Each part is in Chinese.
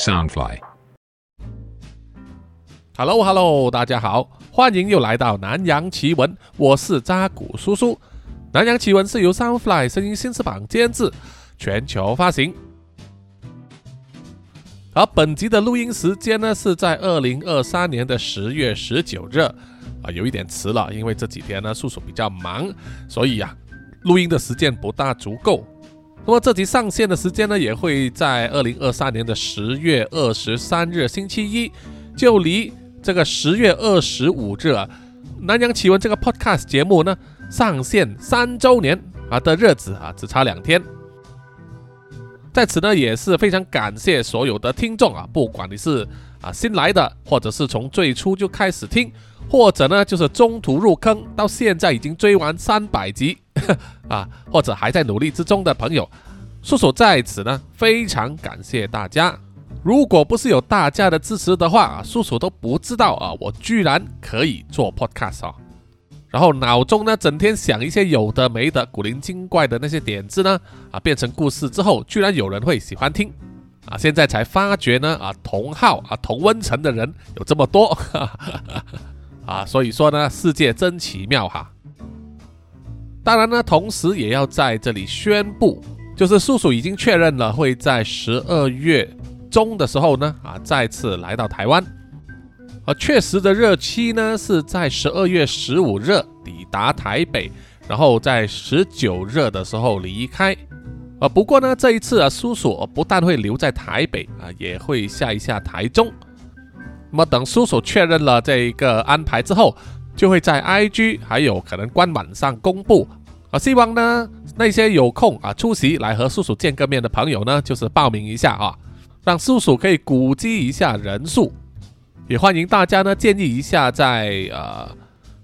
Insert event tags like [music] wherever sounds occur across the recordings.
Soundfly，Hello Hello，大家好，欢迎又来到南洋奇闻，我是扎古叔叔。南洋奇闻是由 Soundfly 声音新翅膀监制，全球发行。而本集的录音时间呢，是在二零二三年的十月十九日，啊，有一点迟了，因为这几天呢，叔叔比较忙，所以呀，录音的时间不大足够。那么这集上线的时间呢，也会在二零二三年的十月二十三日星期一，就离这个十月二十五日啊，南洋奇闻这个 Podcast 节目呢上线三周年啊的日子啊，只差两天。在此呢，也是非常感谢所有的听众啊，不管你是啊新来的，或者是从最初就开始听，或者呢就是中途入坑，到现在已经追完三百集 [laughs] 啊，或者还在努力之中的朋友，叔叔在此呢非常感谢大家。如果不是有大家的支持的话，叔叔都不知道啊，我居然可以做 podcast 啊。然后脑中呢，整天想一些有的没的、古灵精怪的那些点子呢，啊，变成故事之后，居然有人会喜欢听，啊，现在才发觉呢，啊，同号啊同温层的人有这么多，[laughs] 啊，所以说呢，世界真奇妙哈。当然呢，同时也要在这里宣布，就是叔叔已经确认了会在十二月中的时候呢，啊，再次来到台湾。而确实的日期呢，是在十二月十五日抵达台北，然后在十九日的时候离开。啊，不过呢，这一次啊，叔叔不但会留在台北啊，也会下一下台中。那么等叔叔确认了这一个安排之后，就会在 IG 还有可能官网上公布。啊，希望呢那些有空啊出席来和叔叔见个面的朋友呢，就是报名一下啊，让叔叔可以估计一下人数。也欢迎大家呢，建议一下在呃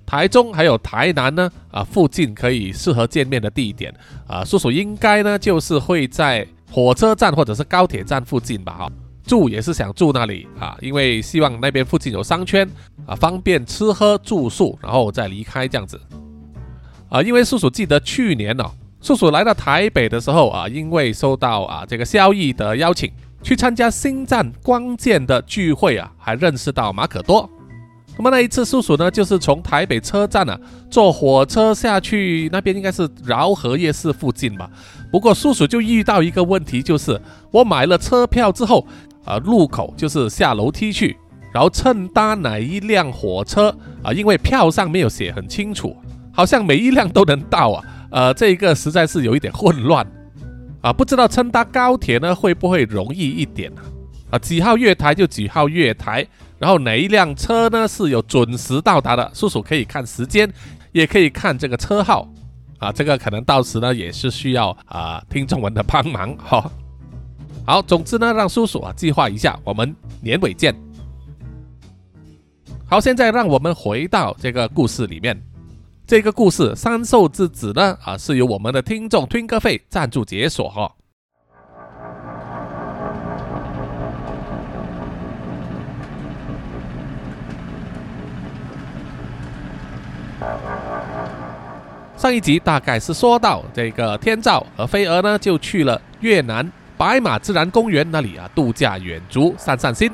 台中还有台南呢啊附近可以适合见面的地点啊，叔叔应该呢就是会在火车站或者是高铁站附近吧哈，住也是想住那里啊，因为希望那边附近有商圈啊，方便吃喝住宿，然后再离开这样子啊，因为叔叔记得去年哦，叔叔来到台北的时候啊，因为收到啊这个萧逸的邀请。去参加星战光剑的聚会啊，还认识到马可多。那么那一次，叔叔呢，就是从台北车站啊坐火车下去，那边应该是饶河夜市附近吧。不过叔叔就遇到一个问题，就是我买了车票之后，啊，入口就是下楼梯去，然后乘搭哪一辆火车啊？因为票上没有写很清楚，好像每一辆都能到啊。[laughs] 呃，这一个实在是有一点混乱。啊，不知道乘搭高铁呢会不会容易一点啊？啊，几号月台就几号月台，然后哪一辆车呢是有准时到达的？叔叔可以看时间，也可以看这个车号。啊，这个可能到时呢也是需要啊听众们的帮忙哈。好，总之呢让叔叔啊计划一下，我们年尾见。好，现在让我们回到这个故事里面。这个故事《三兽之子》呢，啊，是由我们的听众吞哥费赞助解锁哈。上一集大概是说到这个天照和飞蛾呢，就去了越南白马自然公园那里啊度假远足散散心，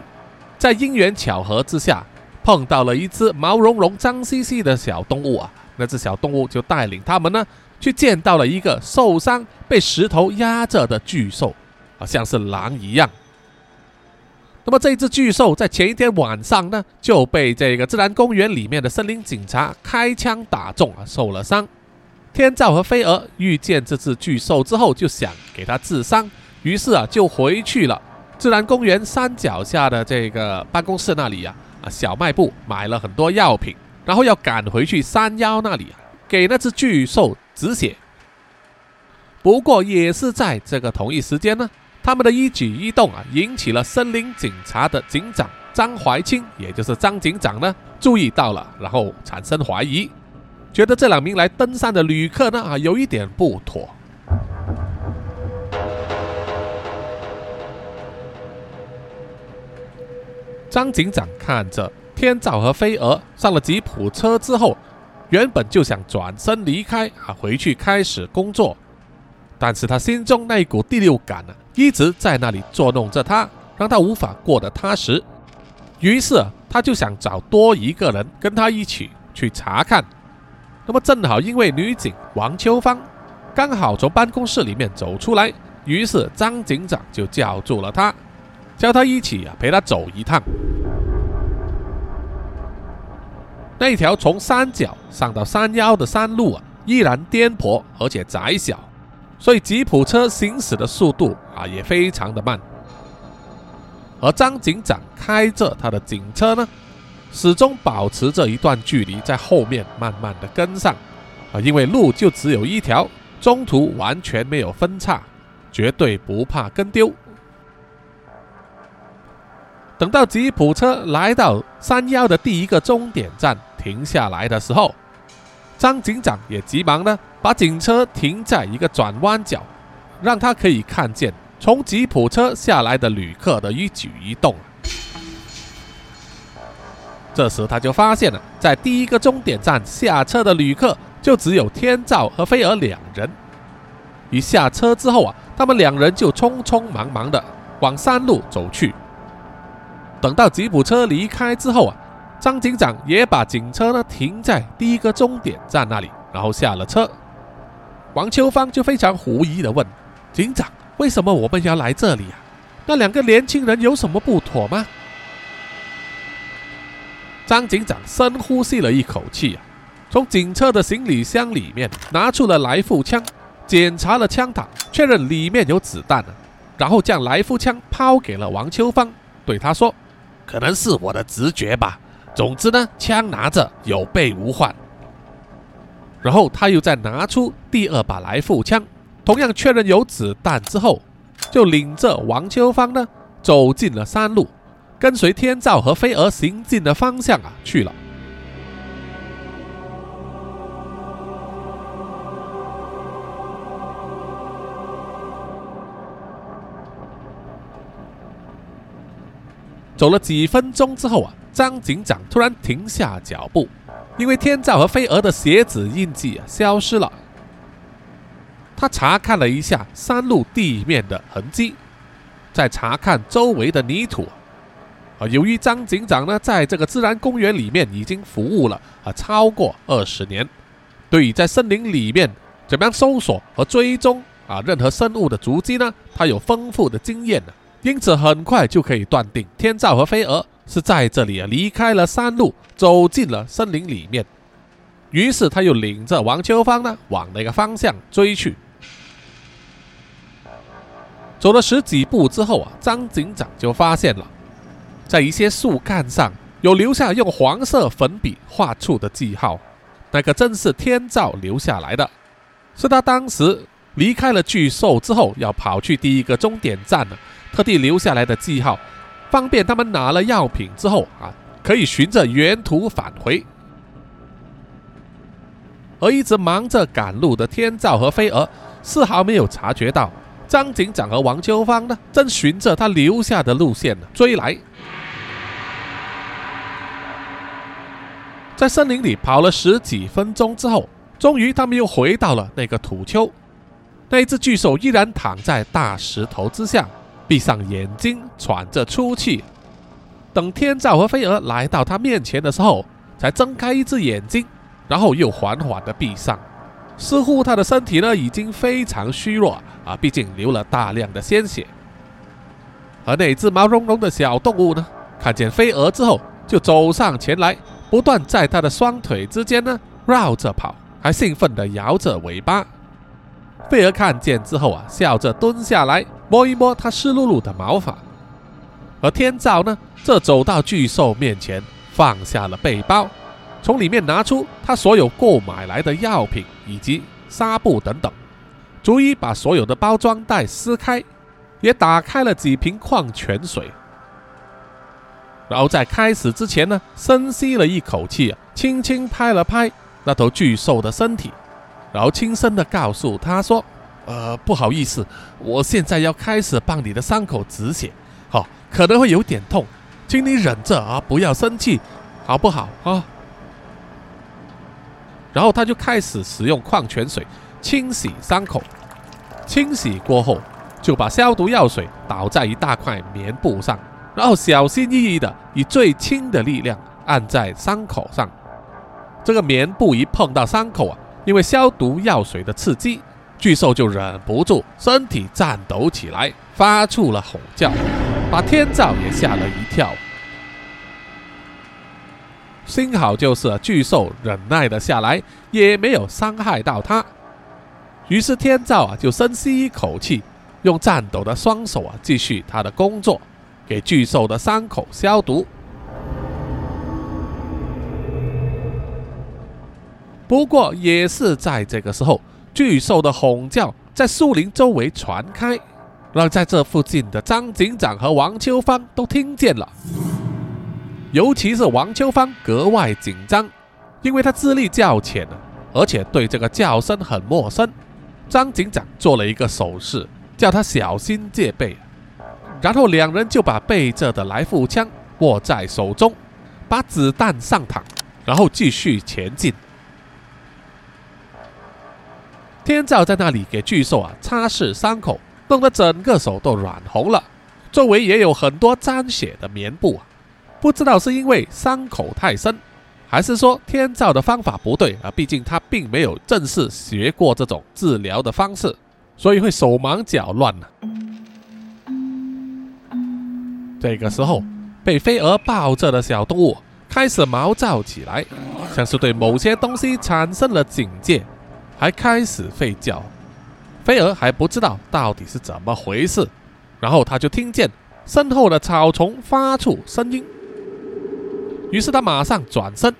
在因缘巧合之下碰到了一只毛茸茸、脏兮兮的小动物啊。那只小动物就带领他们呢，去见到了一个受伤、被石头压着的巨兽，好像是狼一样。那么这只巨兽在前一天晚上呢，就被这个自然公园里面的森林警察开枪打中啊，受了伤。天照和飞蛾遇见这只巨兽之后，就想给它治伤，于是啊，就回去了自然公园山脚下的这个办公室那里呀，啊，小卖部买了很多药品。然后要赶回去山腰那里啊，给那只巨兽止血。不过也是在这个同一时间呢，他们的一举一动啊，引起了森林警察的警长张怀清，也就是张警长呢，注意到了，然后产生怀疑，觉得这两名来登山的旅客呢啊，有一点不妥。张警长看着。天照和飞蛾上了吉普车之后，原本就想转身离开啊，回去开始工作。但是他心中那一股第六感呢，一直在那里捉弄着他，让他无法过得踏实。于是他就想找多一个人跟他一起去查看。那么正好因为女警王秋芳刚好从办公室里面走出来，于是张警长就叫住了他，叫他一起啊陪他走一趟。那条从山脚上到山腰的山路啊，依然颠簸而且窄小，所以吉普车行驶的速度啊也非常的慢。而张警长开着他的警车呢，始终保持着一段距离，在后面慢慢的跟上啊，因为路就只有一条，中途完全没有分岔，绝对不怕跟丢。等到吉普车来到山腰的第一个终点站。停下来的时候，张警长也急忙呢，把警车停在一个转弯角，让他可以看见从吉普车下来的旅客的一举一动。这时他就发现了，在第一个终点站下车的旅客就只有天照和菲儿两人。一下车之后啊，他们两人就匆匆忙忙的往山路走去。等到吉普车离开之后啊。张警长也把警车呢停在第一个终点站那里，然后下了车。王秋芳就非常狐疑的问：“警长，为什么我们要来这里啊？那两个年轻人有什么不妥吗？”张警长深呼吸了一口气啊，从警车的行李箱里面拿出了来复枪，检查了枪膛，确认里面有子弹然后将来复枪抛给了王秋芳，对他说：“可能是我的直觉吧。”总之呢，枪拿着有备无患。然后他又再拿出第二把来复枪，同样确认有子弹之后，就领着王秋芳呢走进了山路，跟随天照和飞蛾行进的方向啊去了。走了几分钟之后啊。张警长突然停下脚步，因为天照和飞蛾的鞋子印记啊消失了。他查看了一下山路地面的痕迹，再查看周围的泥土。啊，由于张警长呢在这个自然公园里面已经服务了啊超过二十年，对于在森林里面怎么样搜索和追踪啊任何生物的足迹呢，他有丰富的经验呢，因此很快就可以断定天照和飞蛾。是在这里啊，离开了山路，走进了森林里面。于是他又领着王秋芳呢，往那个方向追去。走了十几步之后啊，张警长就发现了，在一些树干上有留下用黄色粉笔画出的记号，那个正是天照留下来的，是他当时离开了巨兽之后，要跑去第一个终点站呢，特地留下来的记号。方便他们拿了药品之后啊，可以循着原途返回。而一直忙着赶路的天照和飞蛾丝毫没有察觉到张警长和王秋芳呢，正循着他留下的路线追来。在森林里跑了十几分钟之后，终于他们又回到了那个土丘。那一只巨兽依然躺在大石头之下。闭上眼睛，喘着粗气。等天照和飞蛾来到他面前的时候，才睁开一只眼睛，然后又缓缓的闭上。似乎他的身体呢已经非常虚弱啊，毕竟流了大量的鲜血。而那只毛茸茸的小动物呢，看见飞蛾之后，就走上前来，不断在他的双腿之间呢绕着跑，还兴奋地摇着尾巴。飞蛾看见之后啊，笑着蹲下来。摸一摸他湿漉漉的毛发，而天照呢，则走到巨兽面前，放下了背包，从里面拿出他所有购买来的药品以及纱布等等，逐一把所有的包装袋撕开，也打开了几瓶矿泉水，然后在开始之前呢，深吸了一口气，轻轻拍了拍那头巨兽的身体，然后轻声的告诉他说。呃，不好意思，我现在要开始帮你的伤口止血，好，可能会有点痛，请你忍着啊，不要生气，好不好啊？然后他就开始使用矿泉水清洗伤口，清洗过后，就把消毒药水倒在一大块棉布上，然后小心翼翼的以最轻的力量按在伤口上。这个棉布一碰到伤口啊，因为消毒药水的刺激，巨兽就忍不住身体颤抖起来，发出了吼叫，把天照也吓了一跳。幸好就是巨兽忍耐了下来，也没有伤害到他。于是天照啊，就深吸一口气，用颤抖的双手啊，继续他的工作，给巨兽的伤口消毒。不过也是在这个时候，巨兽的吼叫在树林周围传开，让在这附近的张警长和王秋芳都听见了。尤其是王秋芳格外紧张，因为他资历较浅而且对这个叫声很陌生。张警长做了一个手势，叫他小心戒备。然后两人就把背着的来复枪握在手中，把子弹上膛，然后继续前进。天照在那里给巨兽啊擦拭伤口，弄得整个手都染红了，周围也有很多沾血的棉布啊。不知道是因为伤口太深，还是说天照的方法不对啊？毕竟他并没有正式学过这种治疗的方式，所以会手忙脚乱呢。这个时候，被飞蛾抱着的小动物开始毛躁起来，像是对某些东西产生了警戒，还开始吠叫。飞蛾还不知道到底是怎么回事，然后他就听见身后的草丛发出声音。于是他马上转身，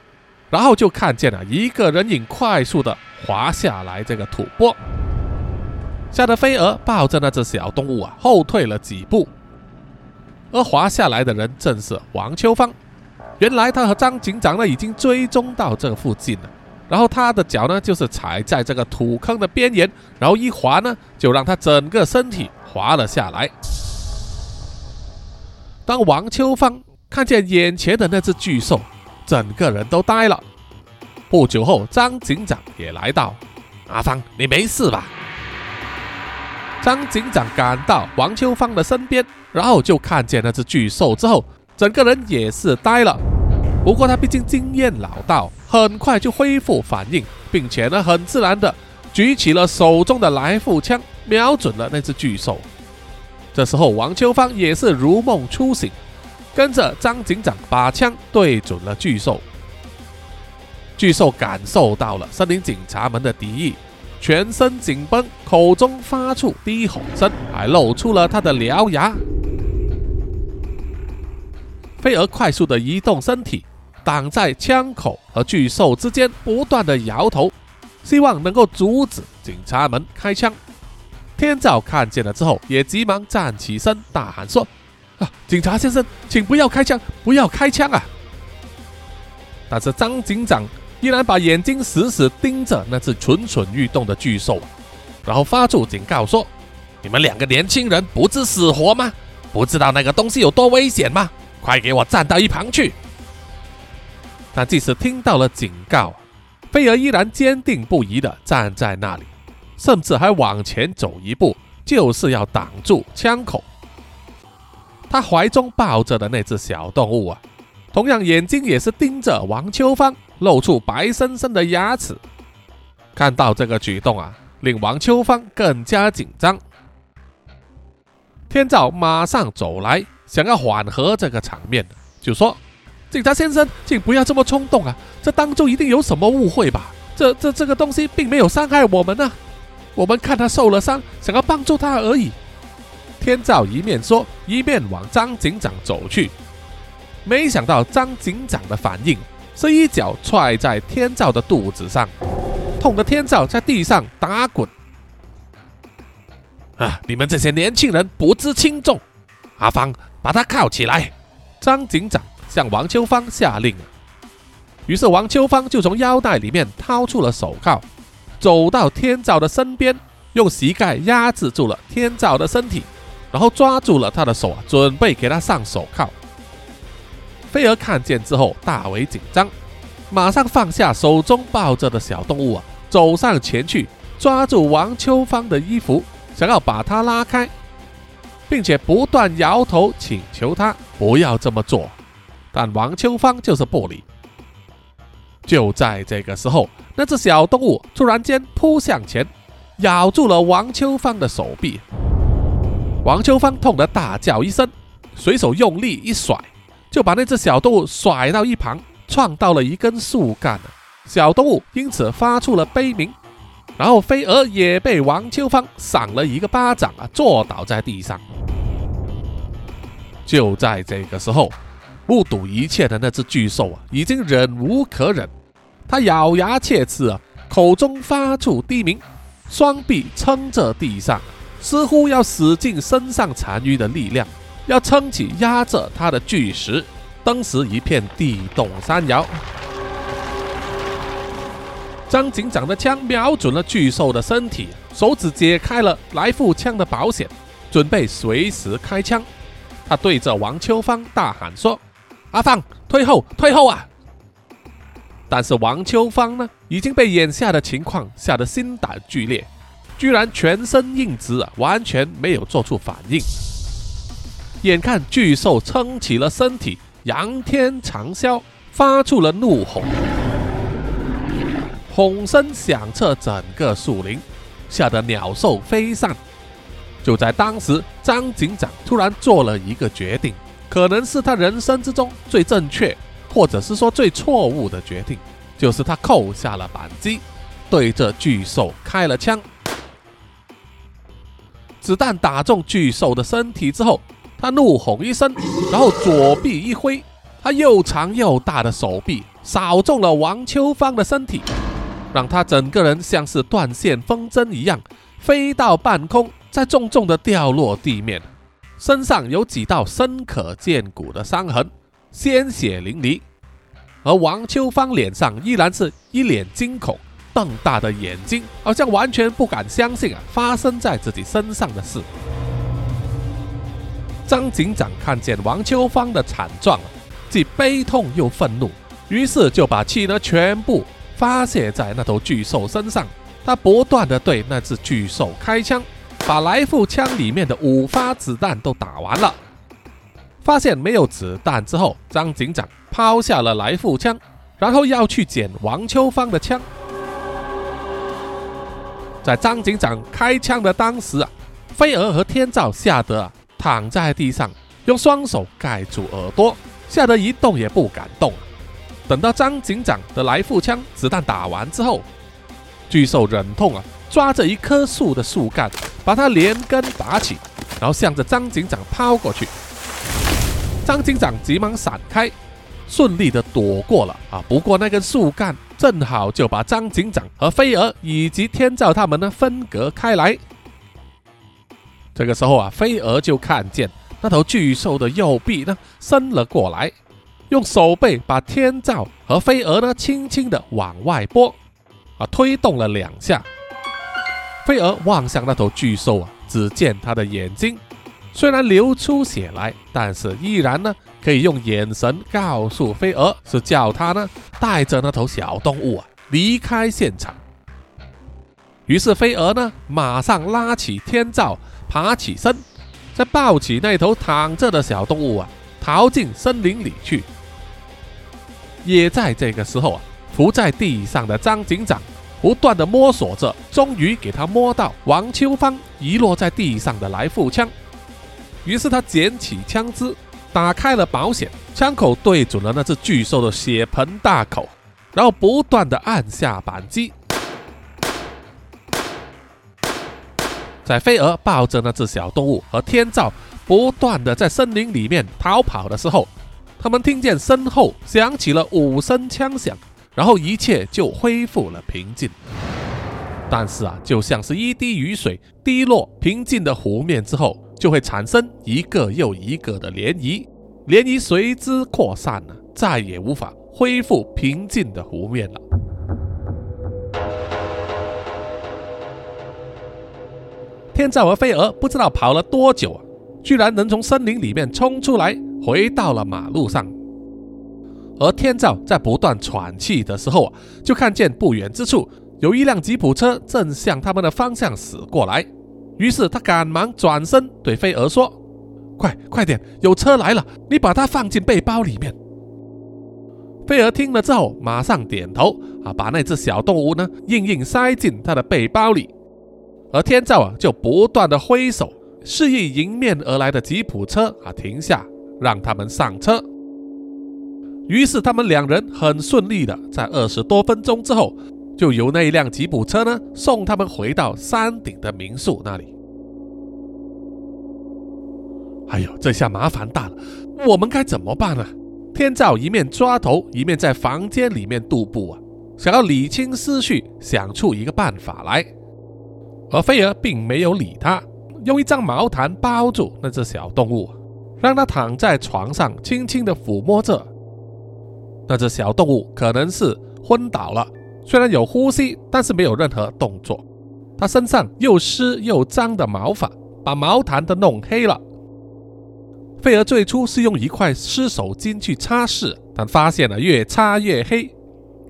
然后就看见了一个人影快速的滑下来这个土坡，吓得飞蛾抱着那只小动物啊后退了几步。而滑下来的人正是王秋芳。原来他和张警长呢已经追踪到这附近了，然后他的脚呢就是踩在这个土坑的边缘，然后一滑呢就让他整个身体滑了下来。当王秋芳。看见眼前的那只巨兽，整个人都呆了。不久后，张警长也来到。阿芳，你没事吧？张警长赶到王秋芳的身边，然后就看见那只巨兽之后，整个人也是呆了。不过他毕竟经验老道，很快就恢复反应，并且呢，很自然的举起了手中的来复枪，瞄准了那只巨兽。这时候，王秋芳也是如梦初醒。跟着张警长把枪对准了巨兽，巨兽感受到了森林警察们的敌意，全身紧绷，口中发出低吼声，还露出了他的獠牙。飞蛾快速的移动身体，挡在枪口和巨兽之间，不断的摇头，希望能够阻止警察们开枪。天照看见了之后，也急忙站起身，大喊说。啊警察先生，请不要开枪！不要开枪啊！但是张警长依然把眼睛死死盯着那只蠢蠢欲动的巨兽，然后发出警告说：“你们两个年轻人不知死活吗？不知道那个东西有多危险吗？快给我站到一旁去！”但即使听到了警告，菲儿依然坚定不移地站在那里，甚至还往前走一步，就是要挡住枪口。他怀中抱着的那只小动物啊，同样眼睛也是盯着王秋芳，露出白生生的牙齿。看到这个举动啊，令王秋芳更加紧张。天照马上走来，想要缓和这个场面，就说：“警察先生，请不要这么冲动啊！这当中一定有什么误会吧？这、这、这个东西并没有伤害我们呢。我们看他受了伤，想要帮助他而已。”天照一面说，一面往张警长走去。没想到张警长的反应是一脚踹在天照的肚子上，痛得天照在地上打滚。啊！你们这些年轻人不知轻重！阿芳，把他铐起来！张警长向王秋芳下令。于是王秋芳就从腰带里面掏出了手铐，走到天照的身边，用膝盖压制住了天照的身体。然后抓住了他的手啊，准备给他上手铐。菲儿看见之后大为紧张，马上放下手中抱着的小动物啊，走上前去抓住王秋芳的衣服，想要把她拉开。并且不断摇头请求他不要这么做。但王秋芳就是不理。就在这个时候，那只小动物突然间扑向前，咬住了王秋芳的手臂。王秋芳痛得大叫一声，随手用力一甩，就把那只小动物甩到一旁，撞到了一根树干。小动物因此发出了悲鸣。然后飞蛾也被王秋芳赏了一个巴掌啊，坐倒在地上。就在这个时候。目睹一切的那只巨兽啊，已经忍无可忍，它咬牙切齿啊，口中发出低鸣，双臂撑着地上，似乎要使尽身上残余的力量，要撑起压着它的巨石。当时一片地动山摇。张警长的枪瞄准了巨兽的身体，手指解开了来复枪的保险，准备随时开枪。他对着王秋芳大喊说。阿放，退后，退后啊！但是王秋芳呢，已经被眼下的情况吓得心胆俱裂，居然全身硬直啊，完全没有做出反应。眼看巨兽撑起了身体，仰天长啸，发出了怒吼，吼声响彻整个树林，吓得鸟兽飞散。就在当时，张警长突然做了一个决定。可能是他人生之中最正确，或者是说最错误的决定，就是他扣下了扳机，对着巨兽开了枪。子弹打中巨兽的身体之后，他怒吼一声，然后左臂一挥，他又长又大的手臂扫中了王秋芳的身体，让他整个人像是断线风筝一样飞到半空，再重重的掉落地面。身上有几道深可见骨的伤痕，鲜血淋漓，而王秋芳脸上依然是一脸惊恐，瞪大的眼睛，好像完全不敢相信啊发生在自己身上的事。张警长看见王秋芳的惨状，既悲痛又愤怒，于是就把气呢全部发泄在那头巨兽身上，他不断的对那只巨兽开枪。把来复枪里面的五发子弹都打完了，发现没有子弹之后，张警长抛下了来复枪，然后要去捡王秋芳的枪。在张警长开枪的当时啊，飞蛾和天照吓得啊躺在地上，用双手盖住耳朵，吓得一动也不敢动。等到张警长的来复枪子弹打完之后，巨兽忍痛啊，抓着一棵树的树干。把它连根拔起，然后向着张警长抛过去。张警长急忙闪开，顺利的躲过了啊！不过那根树干正好就把张警长和飞蛾以及天照他们呢分隔开来。这个时候啊，飞蛾就看见那头巨兽的右臂呢伸了过来，用手背把天照和飞蛾呢轻轻的往外拨，啊，推动了两下。飞蛾望向那头巨兽啊，只见他的眼睛虽然流出血来，但是依然呢可以用眼神告诉飞蛾，是叫他呢带着那头小动物啊离开现场。于是飞蛾呢马上拉起天照，爬起身，再抱起那头躺着的小动物啊，逃进森林里去。也在这个时候啊，伏在地上的张警长。不断的摸索着，终于给他摸到王秋芳遗落在地上的来复枪。于是他捡起枪支，打开了保险，枪口对准了那只巨兽的血盆大口，然后不断的按下扳机。在飞蛾抱着那只小动物和天照不断的在森林里面逃跑的时候，他们听见身后响起了五声枪响。然后一切就恢复了平静，但是啊，就像是一滴雨水滴落平静的湖面之后，就会产生一个又一个的涟漪，涟漪随之扩散了，再也无法恢复平静的湖面了。天照和飞蛾不知道跑了多久啊，居然能从森林里面冲出来，回到了马路上。而天照在不断喘气的时候啊，就看见不远之处有一辆吉普车正向他们的方向驶过来。于是他赶忙转身对飞儿说：“快快点，有车来了，你把它放进背包里面。”飞儿听了之后，马上点头啊，把那只小动物呢硬硬塞进他的背包里。而天照啊，就不断的挥手，示意迎面而来的吉普车啊停下，让他们上车。于是他们两人很顺利的，在二十多分钟之后，就由那一辆吉普车呢送他们回到山顶的民宿那里。哎呦，这下麻烦大了，我们该怎么办呢？天照一面抓头，一面在房间里面踱步啊，想要理清思绪，想出一个办法来。而菲儿并没有理他，用一张毛毯包住那只小动物，让它躺在床上，轻轻地抚摸着。那只小动物可能是昏倒了，虽然有呼吸，但是没有任何动作。它身上又湿又脏的毛发，把毛毯都弄黑了。菲儿最初是用一块湿手巾去擦拭，但发现了越擦越黑，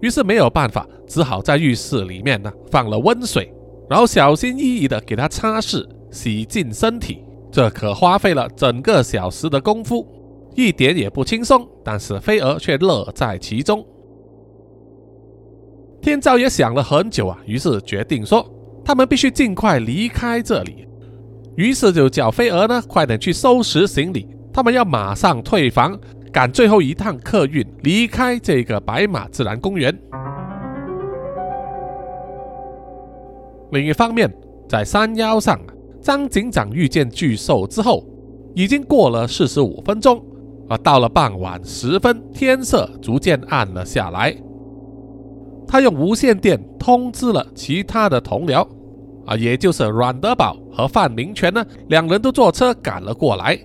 于是没有办法，只好在浴室里面呢放了温水，然后小心翼翼的给它擦拭、洗净身体。这可花费了整个小时的功夫，一点也不轻松。但是飞蛾却乐在其中。天照也想了很久啊，于是决定说，他们必须尽快离开这里。于是就叫飞蛾呢快点去收拾行李。他们要马上退房，赶最后一趟客运，离开这个白马自然公园。另一方面，在山腰上，张警长遇见巨兽之后，已经过了四十五分钟，而到了傍晚时分，天色逐渐暗了下来。他用无线电通知了其他的同僚，啊，也就是阮德宝和范明权呢，两人都坐车赶了过来。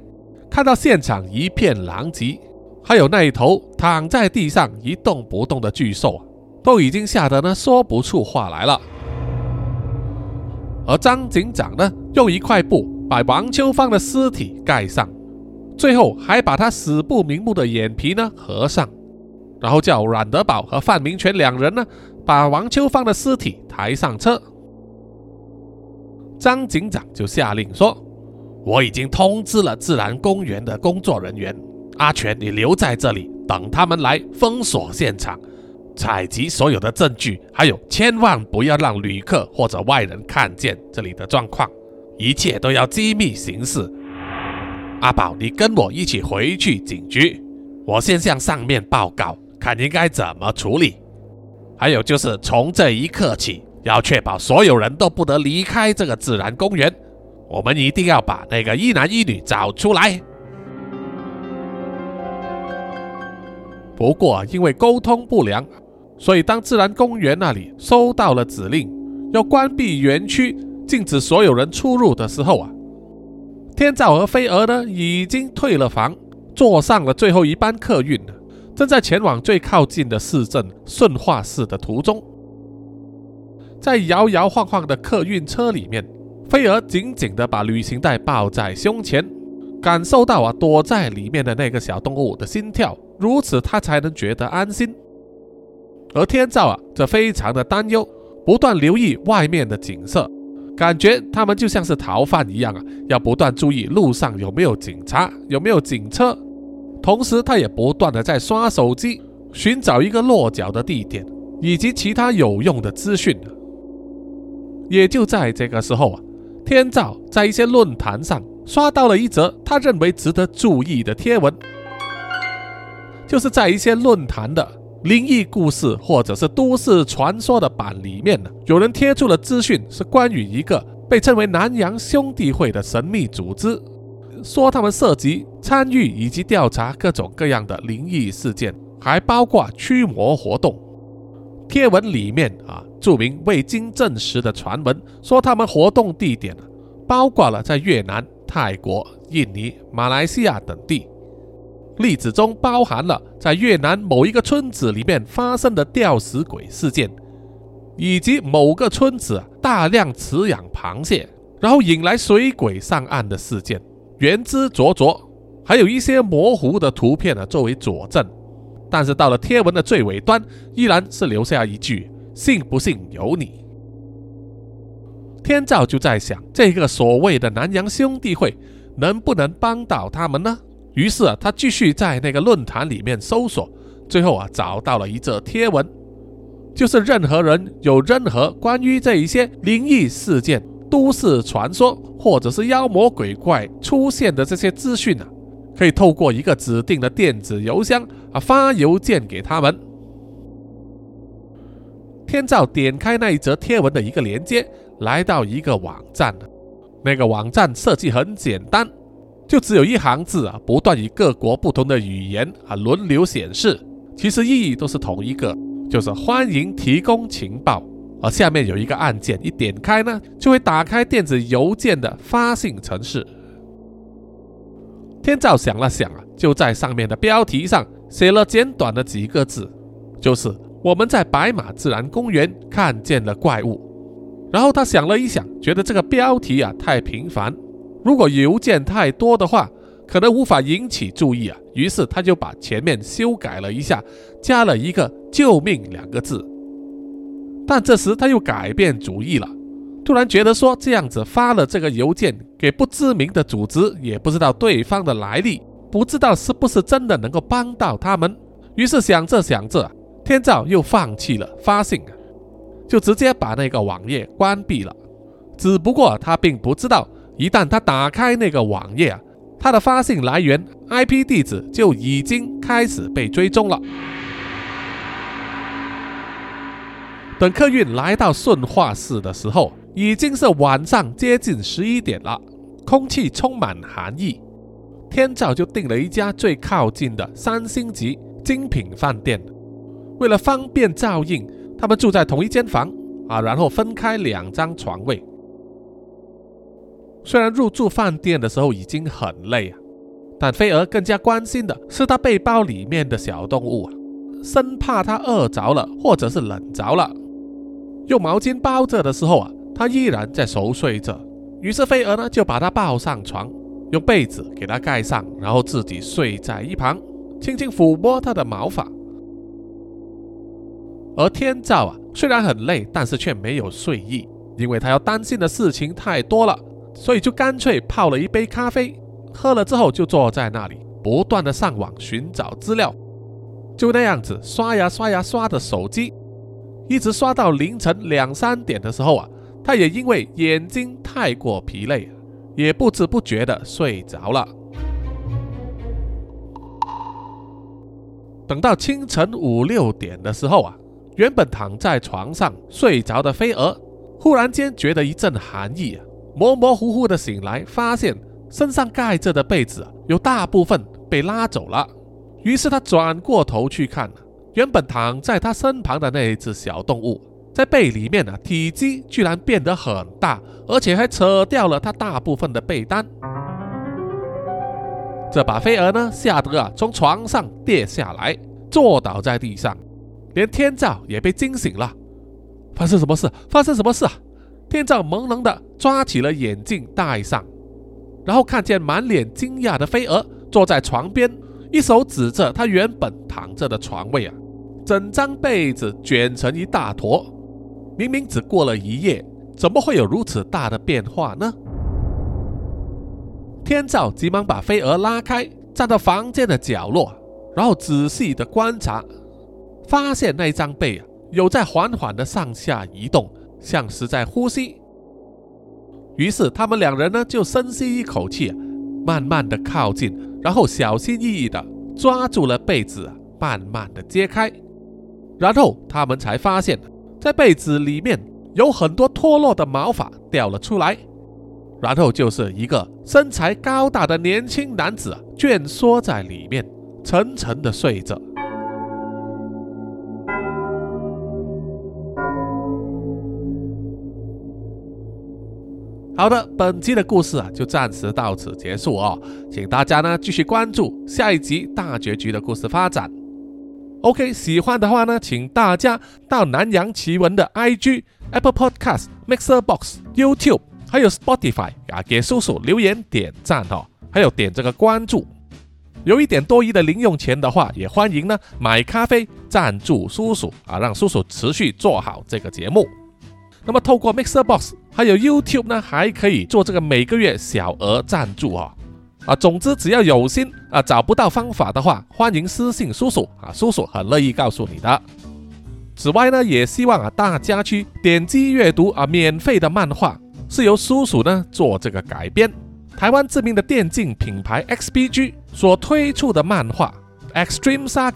看到现场一片狼藉，还有那一头躺在地上一动不动的巨兽，都已经吓得呢说不出话来了。而张警长呢，用一块布把王秋芳的尸体盖上，最后还把他死不瞑目的眼皮呢合上，然后叫阮德宝和范明权两人呢，把王秋芳的尸体抬上车。张警长就下令说。我已经通知了自然公园的工作人员，阿全，你留在这里等他们来封锁现场，采集所有的证据，还有千万不要让旅客或者外人看见这里的状况，一切都要机密行事。阿宝，你跟我一起回去警局，我先向上面报告，看应该怎么处理。还有就是从这一刻起，要确保所有人都不得离开这个自然公园。我们一定要把那个一男一女找出来。不过，因为沟通不良，所以当自然公园那里收到了指令，要关闭园区，禁止所有人出入的时候啊，天照和飞蛾呢已经退了房，坐上了最后一班客运正在前往最靠近的市镇顺化市的途中，在摇摇晃晃的客运车里面。飞蛾紧紧地把旅行袋抱在胸前，感受到啊躲在里面的那个小动物的心跳，如此他才能觉得安心。而天照啊则非常的担忧，不断留意外面的景色，感觉他们就像是逃犯一样啊，要不断注意路上有没有警察，有没有警车。同时，他也不断的在刷手机，寻找一个落脚的地点以及其他有用的资讯。也就在这个时候啊。天照在一些论坛上刷到了一则他认为值得注意的贴文，就是在一些论坛的灵异故事或者是都市传说的版里面呢，有人贴出了资讯，是关于一个被称为南洋兄弟会的神秘组织，说他们涉及参与以及调查各种各样的灵异事件，还包括驱魔活动。贴文里面啊。著名未经证实的传闻说，他们活动地点包括了在越南、泰国、印尼、马来西亚等地。例子中包含了在越南某一个村子里面发生的吊死鬼事件，以及某个村子大量饲养螃蟹，然后引来水鬼上岸的事件，原汁灼灼。还有一些模糊的图片呢作为佐证，但是到了贴文的最尾端，依然是留下一句。信不信由你。天照就在想，这个所谓的南洋兄弟会能不能帮到他们呢？于是啊，他继续在那个论坛里面搜索，最后啊，找到了一则贴文，就是任何人有任何关于这一些灵异事件、都市传说或者是妖魔鬼怪出现的这些资讯啊，可以透过一个指定的电子邮箱啊发邮件给他们。天照点开那一则贴文的一个连接，来到一个网站，那个网站设计很简单。就只有一行字啊，不断以各国不同的语言啊轮流显示，其实意义都是同一个，就是欢迎提供情报。而下面有一个按键，一点开呢，就会打开电子邮件的发信程式。天照想了想啊，就在上面的标题上写了简短的几个字，就是我们在白马自然公园看见了怪物。然后他想了一想，觉得这个标题啊太平凡。如果邮件太多的话，可能无法引起注意啊。于是他就把前面修改了一下，加了一个“救命”两个字。但这时他又改变主意了，突然觉得说这样子发了这个邮件给不知名的组织，也不知道对方的来历，不知道是不是真的能够帮到他们。于是想着想着，天照又放弃了发信，就直接把那个网页关闭了。只不过他并不知道。一旦他打开那个网页啊，他的发信来源 IP 地址就已经开始被追踪了。等客运来到顺化市的时候，已经是晚上接近十一点了，空气充满寒意。天照就订了一家最靠近的三星级精品饭店，为了方便照应，他们住在同一间房啊，然后分开两张床位。虽然入住饭店的时候已经很累啊，但飞蛾更加关心的是他背包里面的小动物啊，生怕他饿着了或者是冷着了。用毛巾包着的时候啊，他依然在熟睡着。于是飞蛾呢就把他抱上床，用被子给他盖上，然后自己睡在一旁，轻轻抚摸他的毛发。而天照啊，虽然很累，但是却没有睡意，因为他要担心的事情太多了。所以就干脆泡了一杯咖啡，喝了之后就坐在那里，不断的上网寻找资料，就那样子刷呀刷呀刷的手机，一直刷到凌晨两三点的时候啊，他也因为眼睛太过疲累，也不知不觉的睡着了。等到清晨五六点的时候啊，原本躺在床上睡着的飞蛾，忽然间觉得一阵寒意啊。模模糊糊的醒来，发现身上盖着的被子有大部分被拉走了。于是他转过头去看，原本躺在他身旁的那一只小动物，在被里面呢，体积居然变得很大，而且还扯掉了他大部分的被单。这把飞蛾呢，吓得啊，从床上跌下来，坐倒在地上，连天照也被惊醒了。发生什么事？发生什么事啊？天照朦胧的抓起了眼镜戴上，然后看见满脸惊讶的飞蛾坐在床边，一手指着他原本躺着的床位啊，整张被子卷成一大坨，明明只过了一夜，怎么会有如此大的变化呢？天照急忙把飞蛾拉开，站到房间的角落，然后仔细的观察，发现那张被啊有在缓缓的上下移动。像是在呼吸，于是他们两人呢就深吸一口气，慢慢的靠近，然后小心翼翼的抓住了被子，慢慢的揭开，然后他们才发现，在被子里面有很多脱落的毛发掉了出来，然后就是一个身材高大的年轻男子蜷缩在里面，沉沉的睡着。好的，本期的故事啊，就暂时到此结束哦，请大家呢继续关注下一集大结局的故事发展。OK，喜欢的话呢，请大家到南洋奇闻的 IG、Apple Podcast、Mixer Box、YouTube，还有 Spotify 啊，给叔叔留言点赞哦，还有点这个关注。有一点多余的零用钱的话，也欢迎呢买咖啡赞助叔叔啊，让叔叔持续做好这个节目。那么透过 Mixer Box 还有 YouTube 呢，还可以做这个每个月小额赞助哦。啊，总之只要有心啊，找不到方法的话，欢迎私信叔叔啊，叔叔很乐意告诉你的。此外呢，也希望啊大家去点击阅读啊免费的漫画，是由叔叔呢做这个改编，台湾知名的电竞品牌 XPG 所推出的漫画《Extreme Saga》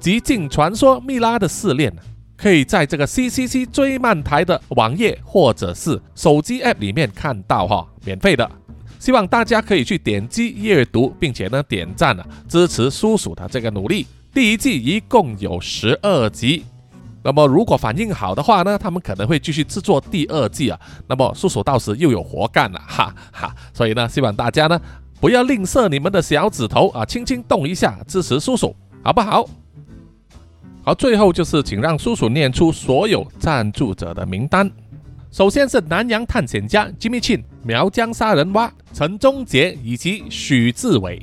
极境传说蜜拉的试炼，可以在这个 CCC 追漫台的网页或者是手机 App 里面看到哈，免费的。希望大家可以去点击阅读，并且呢点赞啊，支持叔叔的这个努力。第一季一共有十二集，那么如果反应好的话呢，他们可能会继续制作第二季啊。那么叔叔到时又有活干了，哈哈。所以呢，希望大家呢不要吝啬你们的小指头啊，轻轻动一下支持叔叔，好不好？好，最后就是请让叔叔念出所有赞助者的名单。首先是南洋探险家 Jimmy Chin、苗疆杀人蛙陈忠杰以及许志伟，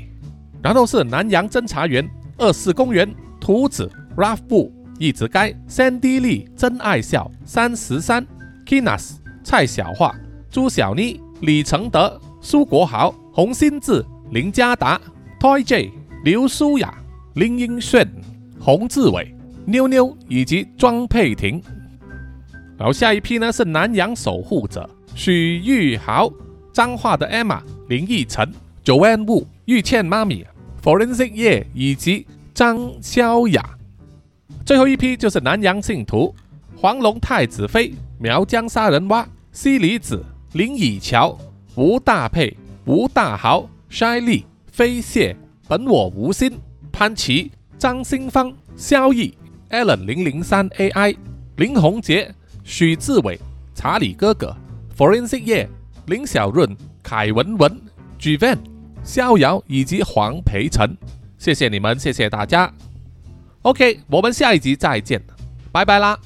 然后是南洋侦查员二四公园图子 Ralph 布一直该 Sandy Lee 真爱笑三十三 Kinas 蔡小桦朱小妮李承德苏国豪洪新志林家达 Toy J 刘舒雅林英炫洪志伟妞妞以及庄佩婷。然后下一批呢是南洋守护者许玉豪、彰化的 Emma、林奕晨、Joanne Wu、玉倩妈咪、Forensic 叶以及张潇雅。最后一批就是南洋信徒黄龙太子妃、苗疆杀人蛙、西里子、林以乔、吴大佩、吴大豪、筛利、飞蟹、本我无心、潘琪、张新芳、萧毅、Allen 零零三 AI、林宏杰。许志伟、查理哥哥、Forensic 叶、林小润、凯文文、G Van、逍遥以及黄培成，谢谢你们，谢谢大家。OK，我们下一集再见，拜拜啦。